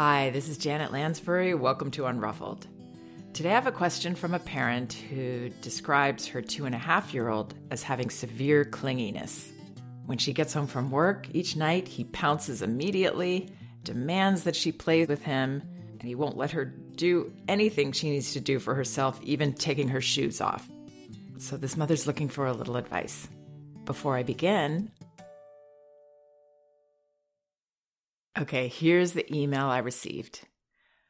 Hi, this is Janet Lansbury. Welcome to Unruffled. Today I have a question from a parent who describes her two and a half year old as having severe clinginess. When she gets home from work, each night he pounces immediately, demands that she play with him, and he won't let her do anything she needs to do for herself, even taking her shoes off. So this mother's looking for a little advice. Before I begin, okay, here's the email I received.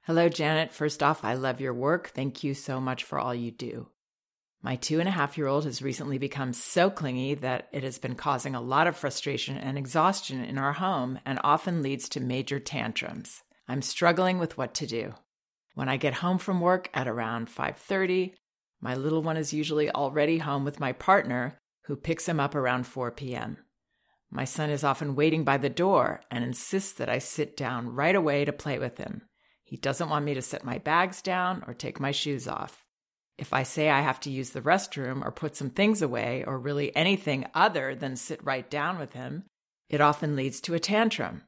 Hello, Janet. First off, I love your work. Thank you so much for all you do. My two and a half year old has recently become so clingy that it has been causing a lot of frustration and exhaustion in our home and often leads to major tantrums. I'm struggling with what to do. When I get home from work at around 5:30, my little one is usually already home with my partner who picks him up around 4 p.m. My son is often waiting by the door and insists that I sit down right away to play with him. He doesn't want me to set my bags down or take my shoes off. If I say I have to use the restroom or put some things away or really anything other than sit right down with him, it often leads to a tantrum.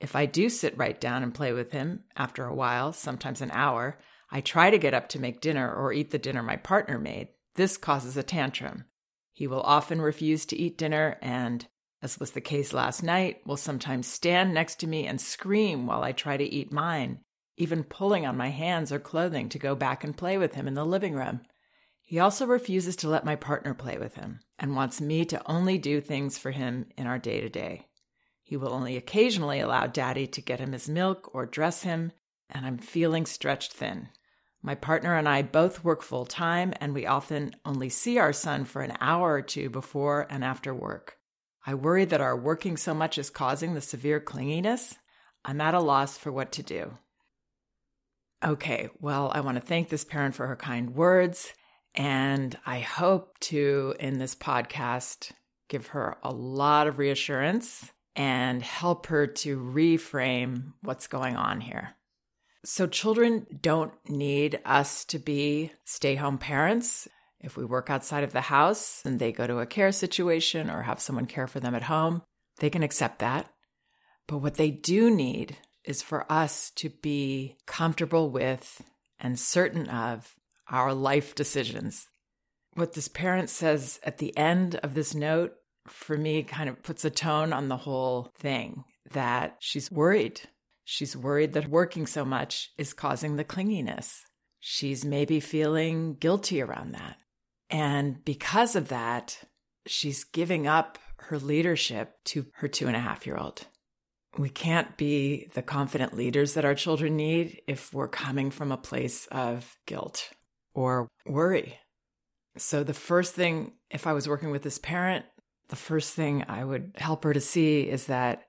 If I do sit right down and play with him, after a while, sometimes an hour, I try to get up to make dinner or eat the dinner my partner made. This causes a tantrum. He will often refuse to eat dinner and, as was the case last night, will sometimes stand next to me and scream while I try to eat mine even pulling on my hands or clothing to go back and play with him in the living room. He also refuses to let my partner play with him and wants me to only do things for him in our day to day. He will only occasionally allow daddy to get him his milk or dress him, and I'm feeling stretched thin. My partner and I both work full time, and we often only see our son for an hour or two before and after work. I worry that our working so much is causing the severe clinginess. I'm at a loss for what to do. Okay, well, I want to thank this parent for her kind words. And I hope to, in this podcast, give her a lot of reassurance and help her to reframe what's going on here. So, children don't need us to be stay home parents. If we work outside of the house and they go to a care situation or have someone care for them at home, they can accept that. But what they do need is for us to be comfortable with and certain of our life decisions. What this parent says at the end of this note, for me, kind of puts a tone on the whole thing that she's worried. She's worried that working so much is causing the clinginess. She's maybe feeling guilty around that. And because of that, she's giving up her leadership to her two and a half year old. We can't be the confident leaders that our children need if we're coming from a place of guilt or worry. So, the first thing, if I was working with this parent, the first thing I would help her to see is that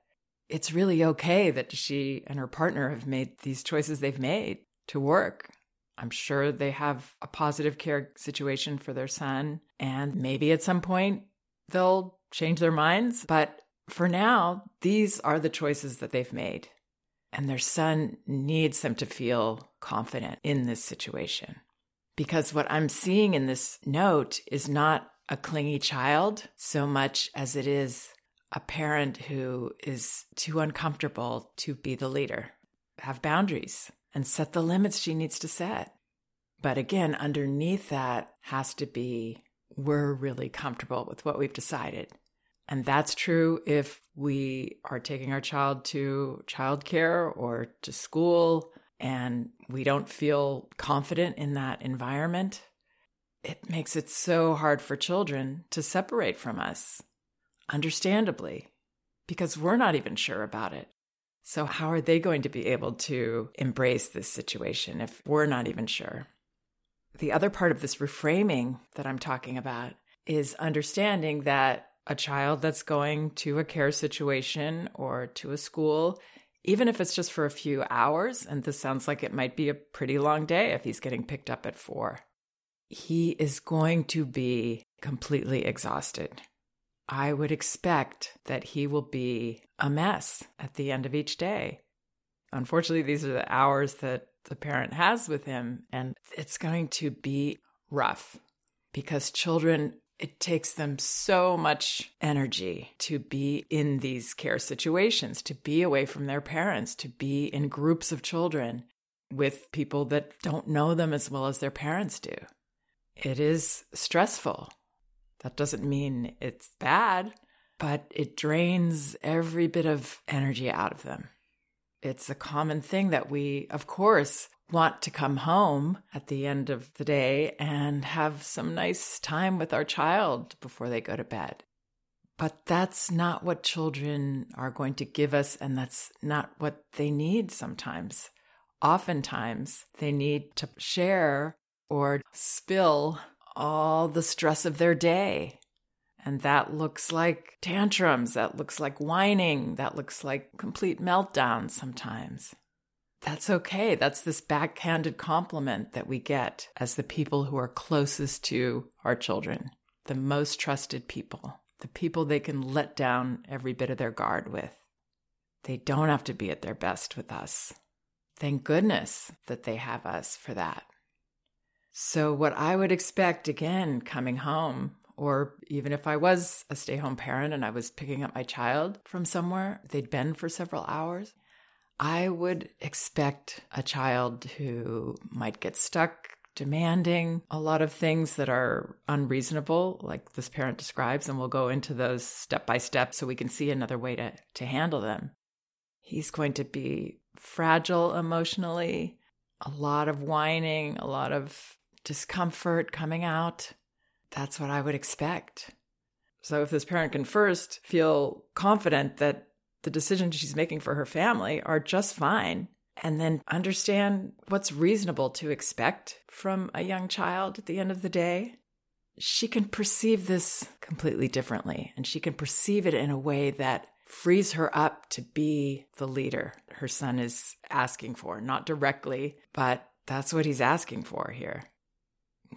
it's really okay that she and her partner have made these choices they've made to work. I'm sure they have a positive care situation for their son, and maybe at some point they'll change their minds, but for now, these are the choices that they've made. And their son needs them to feel confident in this situation. Because what I'm seeing in this note is not a clingy child so much as it is a parent who is too uncomfortable to be the leader, have boundaries, and set the limits she needs to set. But again, underneath that has to be we're really comfortable with what we've decided. And that's true if we are taking our child to childcare or to school and we don't feel confident in that environment. It makes it so hard for children to separate from us, understandably, because we're not even sure about it. So, how are they going to be able to embrace this situation if we're not even sure? The other part of this reframing that I'm talking about is understanding that a child that's going to a care situation or to a school, even if it's just for a few hours, and this sounds like it might be a pretty long day if he's getting picked up at four, he is going to be completely exhausted. I would expect that he will be a mess at the end of each day. Unfortunately, these are the hours that the parent has with him, and it's going to be rough because children it takes them so much energy to be in these care situations, to be away from their parents, to be in groups of children with people that don't know them as well as their parents do. It is stressful. That doesn't mean it's bad, but it drains every bit of energy out of them. It's a common thing that we, of course, want to come home at the end of the day and have some nice time with our child before they go to bed. But that's not what children are going to give us, and that's not what they need sometimes. Oftentimes, they need to share or spill all the stress of their day. And that looks like tantrums, that looks like whining, that looks like complete meltdowns sometimes that's okay. That's this backhanded compliment that we get as the people who are closest to our children, the most trusted people, the people they can let down every bit of their guard with. They don't have to be at their best with us. Thank goodness that they have us for that. So, what I would expect again coming home, or even if I was a stay home parent and I was picking up my child from somewhere, they'd been for several hours, I would expect a child who might get stuck demanding a lot of things that are unreasonable, like this parent describes, and we'll go into those step by step so we can see another way to, to handle them. He's going to be fragile emotionally, a lot of whining, a lot of discomfort coming out. That's what I would expect. So if this parent can first feel confident that the decisions she's making for her family are just fine. And then understand what's reasonable to expect from a young child at the end of the day. She can perceive this completely differently, and she can perceive it in a way that frees her up to be the leader her son is asking for. Not directly, but that's what he's asking for here.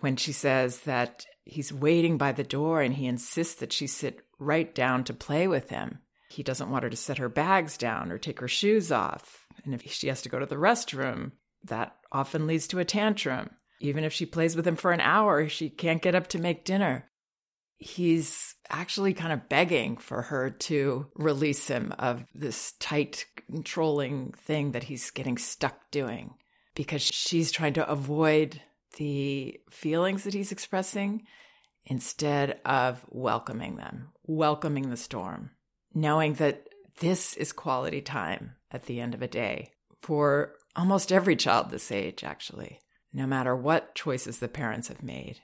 When she says that he's waiting by the door and he insists that she sit right down to play with him, he doesn't want her to set her bags down or take her shoes off. And if she has to go to the restroom, that often leads to a tantrum. Even if she plays with him for an hour, she can't get up to make dinner. He's actually kind of begging for her to release him of this tight, controlling thing that he's getting stuck doing because she's trying to avoid the feelings that he's expressing instead of welcoming them, welcoming the storm knowing that this is quality time at the end of a day for almost every child this age, actually, no matter what choices the parents have made.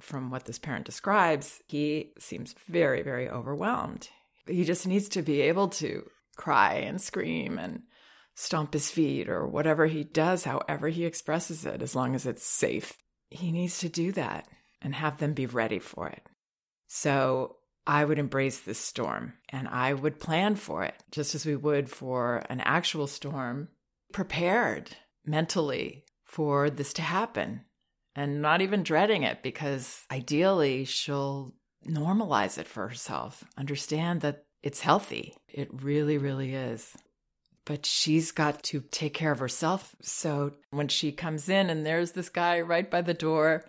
From what this parent describes, he seems very, very overwhelmed. He just needs to be able to cry and scream and stomp his feet or whatever he does, however he expresses it, as long as it's safe. He needs to do that and have them be ready for it. So I would embrace this storm and I would plan for it just as we would for an actual storm, prepared mentally for this to happen and not even dreading it because ideally she'll normalize it for herself, understand that it's healthy. It really, really is. But she's got to take care of herself. So when she comes in and there's this guy right by the door,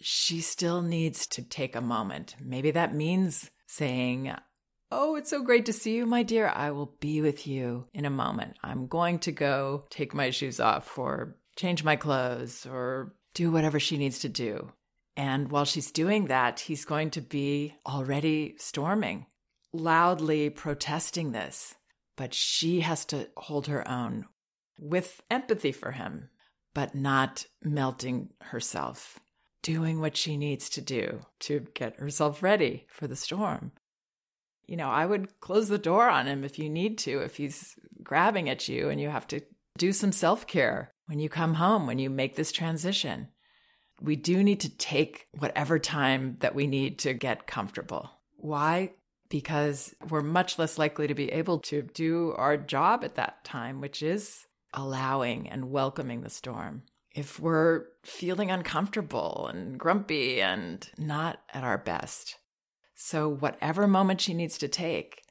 she still needs to take a moment. Maybe that means saying, Oh, it's so great to see you, my dear. I will be with you in a moment. I'm going to go take my shoes off or change my clothes or do whatever she needs to do. And while she's doing that, he's going to be already storming, loudly protesting this. But she has to hold her own with empathy for him, but not melting herself doing what she needs to do to get herself ready for the storm. You know, I would close the door on him if you need to, if he's grabbing at you and you have to do some self care when you come home, when you make this transition. We do need to take whatever time that we need to get comfortable. Why? Because we're much less likely to be able to do our job at that time, which is allowing and welcoming the storm if we're feeling uncomfortable and grumpy and not at our best. So, whatever moment she needs to take.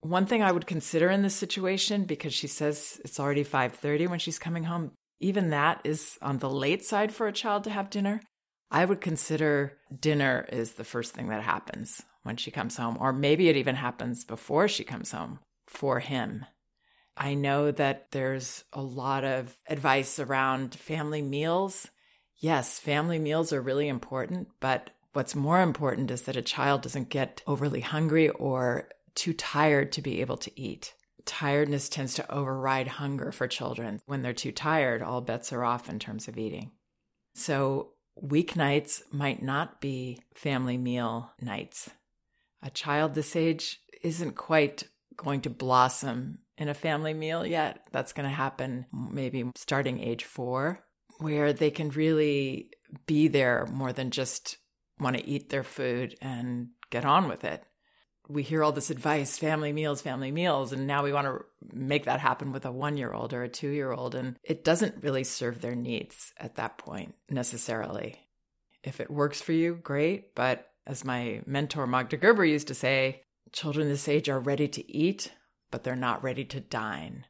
One thing I would consider in this situation, because she says it's already 5:30 when she's coming home, even that is on the late side for a child to have dinner. I would consider dinner is the first thing that happens when she comes home, or maybe it even happens before she comes home for him. I know that there's a lot of advice around family meals. Yes, family meals are really important, but what's more important is that a child doesn't get overly hungry or too tired to be able to eat. Tiredness tends to override hunger for children. When they're too tired, all bets are off in terms of eating. So, weeknights might not be family meal nights. A child this age isn't quite going to blossom in a family meal yet. That's going to happen maybe starting age four, where they can really be there more than just want to eat their food and get on with it we hear all this advice family meals family meals and now we want to make that happen with a 1 year old or a 2 year old and it doesn't really serve their needs at that point necessarily if it works for you great but as my mentor magda gerber used to say children this age are ready to eat but they're not ready to dine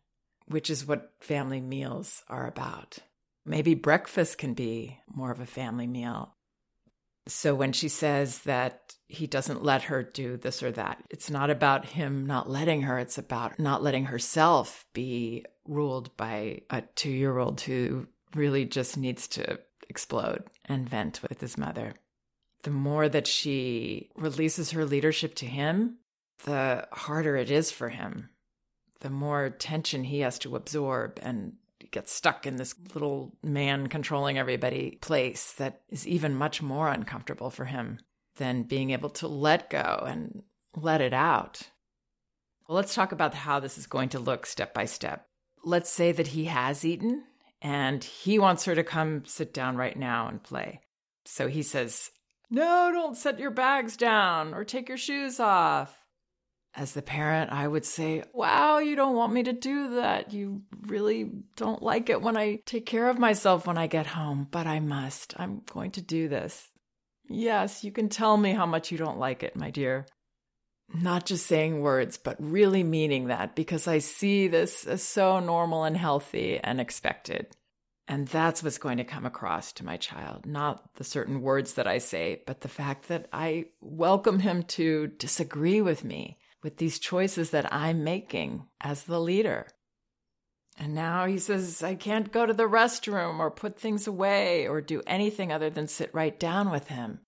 which is what family meals are about maybe breakfast can be more of a family meal so when she says that he doesn't let her do this or that, it's not about him not letting her, it's about not letting herself be ruled by a two year old who really just needs to explode and vent with his mother. The more that she releases her leadership to him, the harder it is for him. The more tension he has to absorb and gets stuck in this little man controlling everybody place that is even much more uncomfortable for him than being able to let go and let it out. Well, let's talk about how this is going to look step by step. Let's say that he has eaten and he wants her to come sit down right now and play. So he says, No, don't set your bags down or take your shoes off as the parent, I would say, Wow, you don't want me to do that. You really don't like it when I take care of myself when I get home, but I must. I'm going to do this. Yes, you can tell me how much you don't like it, my dear. Not just saying words, but really meaning that because I see this as so normal and healthy and expected. And that's what's going to come across to my child, not the certain words that I say, but the fact that I welcome him to disagree with me with these choices that I'm making as the leader. And now he says, I can't go to the restroom or put things away or do anything other than sit right down with him.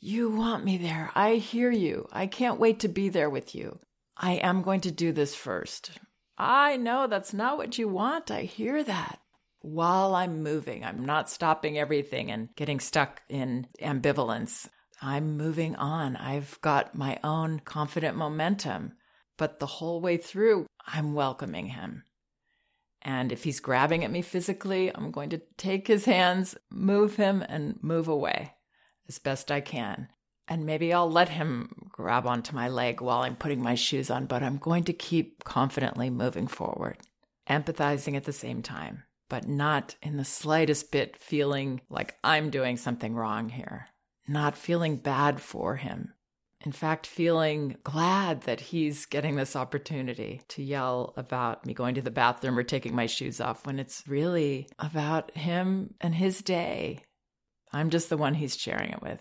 You want me there. I hear you. I can't wait to be there with you. I am going to do this first. I know that's not what you want. I hear that. While I'm moving, I'm not stopping everything and getting stuck in ambivalence. I'm moving on. I've got my own confident momentum. But the whole way through, I'm welcoming him. And if he's grabbing at me physically, I'm going to take his hands, move him, and move away as best I can. And maybe I'll let him grab onto my leg while I'm putting my shoes on, but I'm going to keep confidently moving forward, empathizing at the same time, but not in the slightest bit feeling like I'm doing something wrong here not feeling bad for him. In fact, feeling glad that he's getting this opportunity to yell about me going to the bathroom or taking my shoes off when it's really about him and his day. I'm just the one he's sharing it with.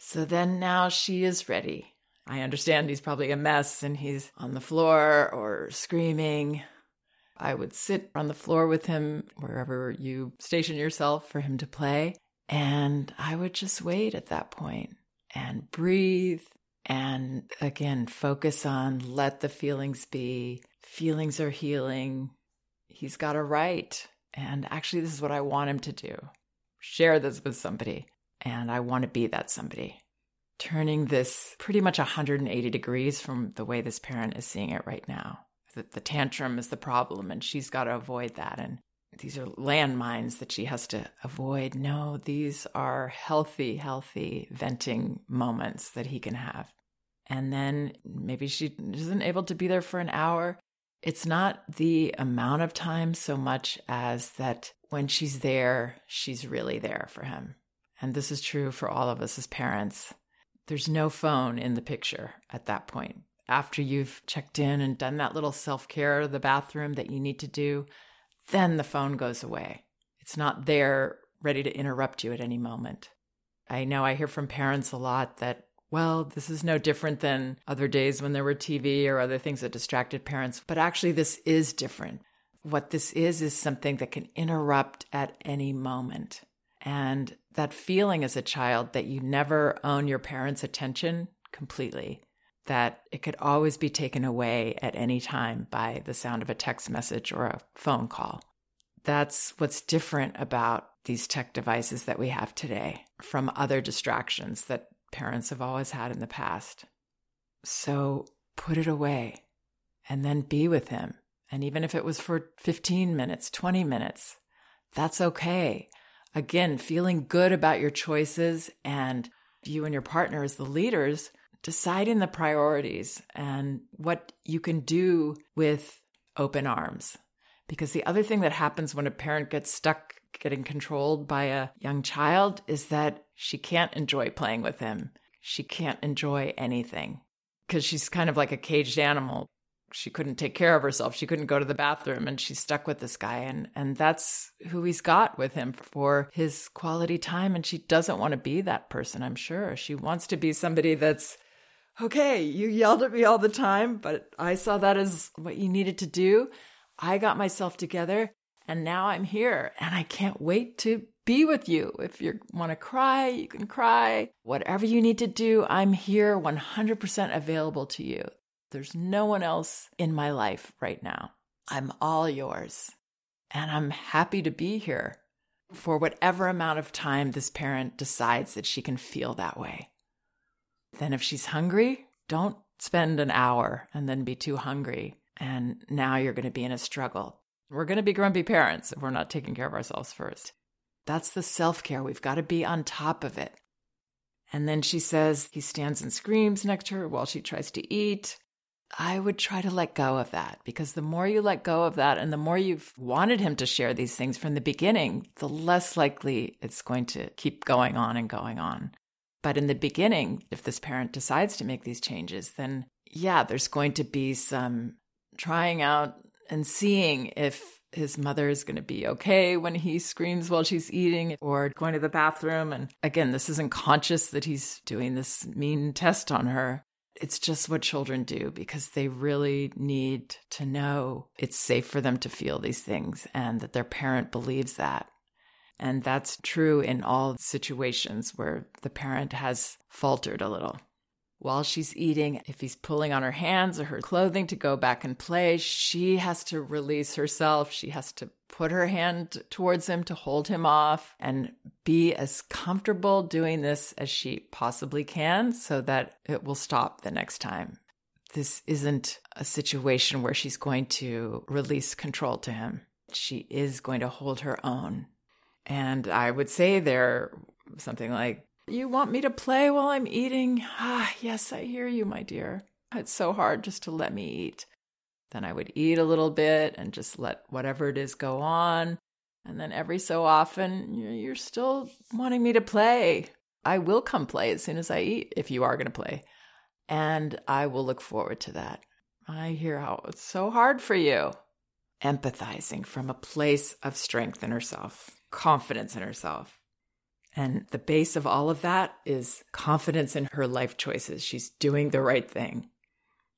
So then now she is ready. I understand he's probably a mess and he's on the floor or screaming. I would sit on the floor with him wherever you station yourself for him to play and I would just wait at that point and breathe and again focus on let the feelings be. Feelings are healing. He's got a right. And actually, this is what I want him to do share this with somebody. And I want to be that somebody. Turning this pretty much 180 degrees from the way this parent is seeing it right now. That the tantrum is the problem and she's got to avoid that. And these are landmines that she has to avoid. No, these are healthy, healthy venting moments that he can have. And then maybe she isn't able to be there for an hour. It's not the amount of time so much as that when she's there, she's really there for him. And this is true for all of us as parents. There's no phone in the picture at that point. After you've checked in and done that little self care, the bathroom that you need to do, then the phone goes away. It's not there ready to interrupt you at any moment. I know I hear from parents a lot that, well, this is no different than other days when there were TV or other things that distracted parents, but actually, this is different. What this is, is something that can interrupt at any moment. And that feeling as a child that you never own your parents' attention completely, that it could always be taken away at any time by the sound of a text message or a phone call. That's what's different about these tech devices that we have today from other distractions that parents have always had in the past. So put it away and then be with him. And even if it was for 15 minutes, 20 minutes, that's okay. Again, feeling good about your choices and you and your partner as the leaders deciding the priorities and what you can do with open arms. Because the other thing that happens when a parent gets stuck getting controlled by a young child is that she can't enjoy playing with him. She can't enjoy anything because she's kind of like a caged animal. She couldn't take care of herself. She couldn't go to the bathroom and she's stuck with this guy and and that's who he's got with him for his quality time and she doesn't want to be that person, I'm sure. She wants to be somebody that's okay, you yelled at me all the time, but I saw that as what you needed to do. I got myself together and now I'm here and I can't wait to be with you. If you want to cry, you can cry. Whatever you need to do, I'm here 100% available to you. There's no one else in my life right now. I'm all yours. And I'm happy to be here for whatever amount of time this parent decides that she can feel that way. Then, if she's hungry, don't spend an hour and then be too hungry. And now you're going to be in a struggle. We're going to be grumpy parents if we're not taking care of ourselves first. That's the self care. We've got to be on top of it. And then she says he stands and screams next to her while she tries to eat. I would try to let go of that because the more you let go of that and the more you've wanted him to share these things from the beginning, the less likely it's going to keep going on and going on. But in the beginning, if this parent decides to make these changes, then yeah, there's going to be some trying out and seeing if his mother is going to be okay when he screams while she's eating or going to the bathroom. And again, this isn't conscious that he's doing this mean test on her. It's just what children do because they really need to know it's safe for them to feel these things and that their parent believes that. And that's true in all situations where the parent has faltered a little while she's eating, if he's pulling on her hands or her clothing to go back and play, she has to release herself. She has to put her hand towards him to hold him off and be as comfortable doing this as she possibly can so that it will stop the next time. This isn't a situation where she's going to release control to him. She is going to hold her own. And I would say there something like, you want me to play while I'm eating? Ah, yes, I hear you, my dear. It's so hard just to let me eat. Then I would eat a little bit and just let whatever it is go on. And then every so often, you're still wanting me to play. I will come play as soon as I eat if you are going to play. And I will look forward to that. I hear how it's so hard for you. Empathizing from a place of strength in herself, confidence in herself. And the base of all of that is confidence in her life choices. She's doing the right thing.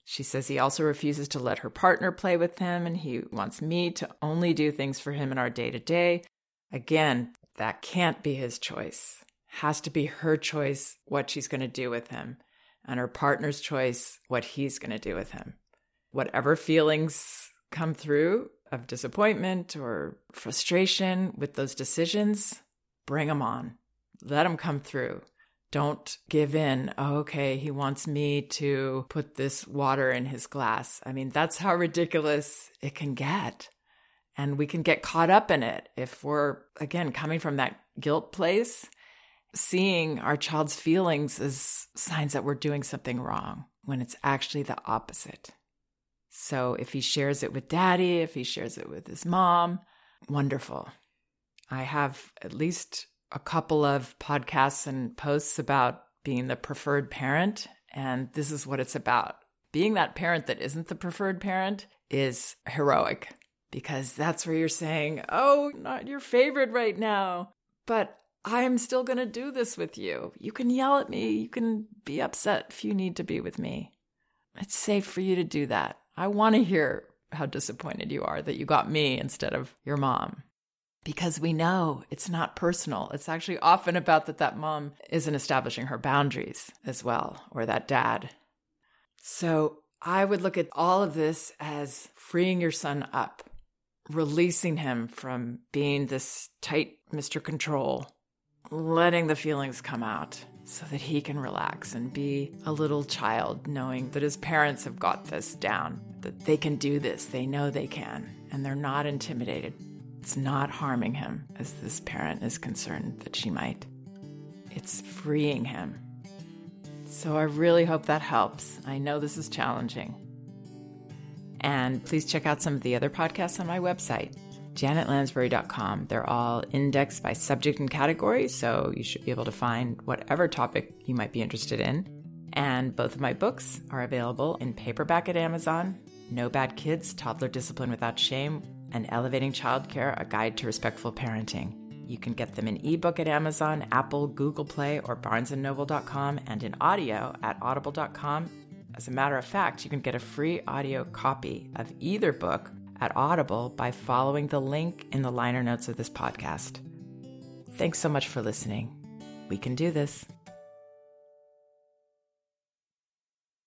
She says he also refuses to let her partner play with him and he wants me to only do things for him in our day to day. Again, that can't be his choice. Has to be her choice what she's going to do with him and her partner's choice what he's going to do with him. Whatever feelings come through of disappointment or frustration with those decisions, bring them on let him come through. Don't give in. Oh, okay, he wants me to put this water in his glass. I mean, that's how ridiculous it can get. And we can get caught up in it if we're, again, coming from that guilt place, seeing our child's feelings as signs that we're doing something wrong when it's actually the opposite. So if he shares it with daddy, if he shares it with his mom, wonderful. I have at least a couple of podcasts and posts about being the preferred parent. And this is what it's about. Being that parent that isn't the preferred parent is heroic because that's where you're saying, Oh, not your favorite right now. but I'm still going to do this with you. You can yell at me. You can be upset if you need to be with me. It's safe for you to do that. I want to hear how disappointed you are that you got me instead of your mom. Because we know it's not personal. It's actually often about that that mom isn't establishing her boundaries as well, or that dad. So I would look at all of this as freeing your son up, releasing him from being this tight Mr. Control, letting the feelings come out so that he can relax and be a little child, knowing that his parents have got this down, that they can do this, they know they can, and they're not intimidated. It's not harming him, as this parent is concerned that she might. It's freeing him. So I really hope that helps. I know this is challenging. And please check out some of the other podcasts on my website, janetlansbury.com. They're all indexed by subject and category, so you should be able to find whatever topic you might be interested in. And both of my books are available in paperback at Amazon No Bad Kids Toddler Discipline Without Shame, and Elevating Childcare A Guide to Respectful Parenting. You can get them in ebook at Amazon, Apple, Google Play, or barnesandnoble.com, and in audio at audible.com. As a matter of fact, you can get a free audio copy of either book at Audible by following the link in the liner notes of this podcast. Thanks so much for listening. We can do this.